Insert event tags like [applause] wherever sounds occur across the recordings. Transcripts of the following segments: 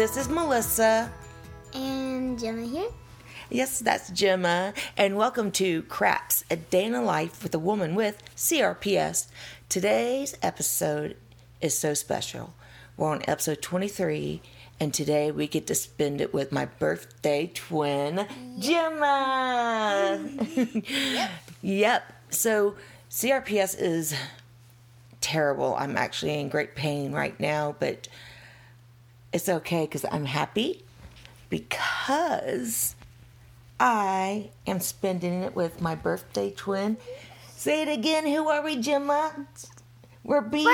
This is Melissa. And Gemma here. Yes, that's Gemma. And welcome to Craps, a day in a life with a woman with CRPS. Today's episode is so special. We're on episode 23, and today we get to spend it with my birthday twin, Gemma. yep. [laughs] yep. So, CRPS is terrible. I'm actually in great pain right now, but it's okay because I'm happy because I am spending it with my birthday twin. Say it again. Who are we, Gemma? We're B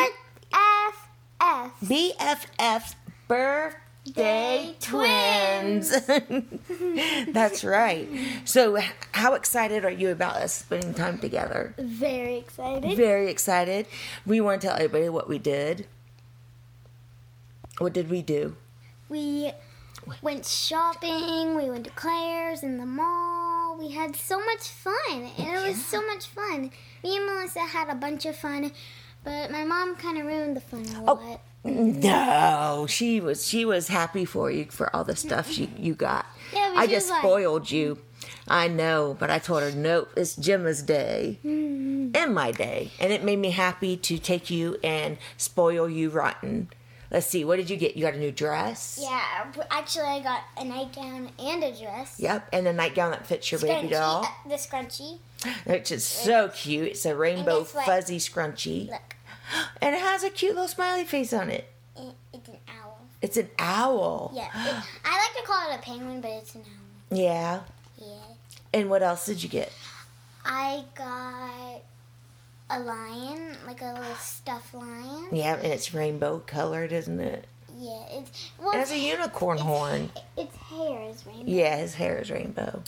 BFF. BFF's birthday Day twins. [laughs] That's right. So, how excited are you about us spending time together? Very excited. Very excited. We want to tell everybody what we did. What did we do? We went shopping. We went to Claire's in the mall. We had so much fun, and it was so much fun. Me and Melissa had a bunch of fun, but my mom kind of ruined the fun a lot. No, she was she was happy for you for all the stuff she, you got. Yeah, I just like- spoiled you. I know, but I told her nope, it's Gemma's day Mm-hmm. and my day, and it made me happy to take you and spoil you rotten. Let's see, what did you get? You got a new dress. Yeah, actually, I got a nightgown and a dress. Yep, and a nightgown that fits your baby doll, uh, the scrunchie. [laughs] which is so cute. It's a rainbow guess what? fuzzy scrunchie, Look, and it has a cute little smiley face on it. it, it's an owl. It's an owl. Yeah, it, I like to call it a penguin, but it's an owl. Yeah. Yeah. And what else did you get? I got a lion, like a little stuffed lion. Yeah, and it's rainbow colored, isn't it? Yeah, it's well, It has a unicorn horn. its hair is rainbow. Yeah, his hair is rainbow.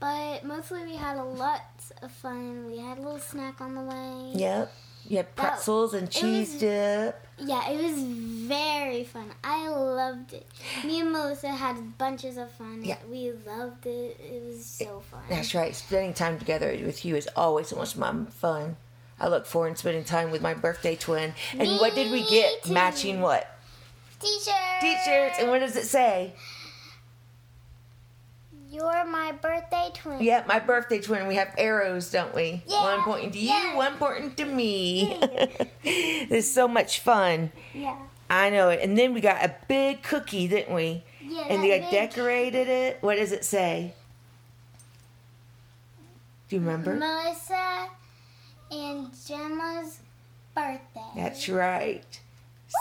But mostly we had a lot of fun. We had a little snack on the way. Yep. You had pretzels and cheese was- dip. Yeah, it was very fun. I loved it. Me and Melissa had bunches of fun. Yeah. We loved it. It was so fun. That's right. Spending time together with you is always so much fun. I look forward to spending time with my birthday twin. And Me what did we get? too. Matching what? T-shirts. T-shirts. And what does it say? You're my birthday twin. Yep, my birthday twin. We have arrows, don't we? Yeah, One pointing to you, yeah. one pointing to me. [laughs] [laughs] it's so much fun. Yeah. I know it. And then we got a big cookie, didn't we? Yeah. and they decorated it. What does it say? Do you remember? Melissa and Gemma's birthday. That's right.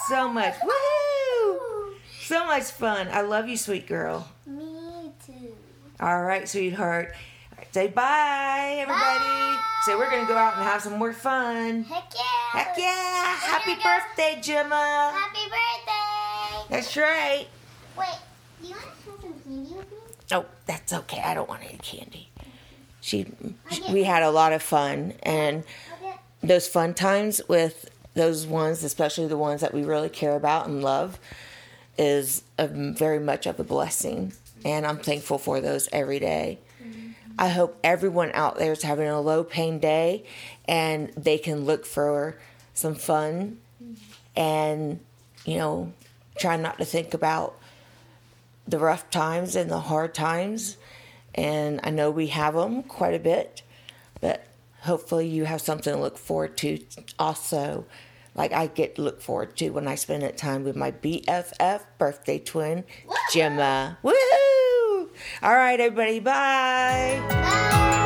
So much. Woohoo! So much fun. I love you, sweet girl. Me too. All right, sweetheart. All right, say bye, everybody. Bye. So we're gonna go out and have some more fun. Heck yeah. Heck yeah! We're Happy go- birthday, Gemma. Happy birthday. That's right. Wait, do you want to have some candy with me? Oh, that's okay. I don't want any candy. She, we had a lot of fun, and those fun times with those ones, especially the ones that we really care about and love, is a, very much of a blessing. And I'm thankful for those every day. I hope everyone out there is having a low pain day and they can look for some fun and, you know, try not to think about the rough times and the hard times. And I know we have them quite a bit, but hopefully you have something to look forward to also. Like I get to look forward to when I spend that time with my BFF birthday twin, Gemma. Woohoo! All right, everybody, bye. Bye.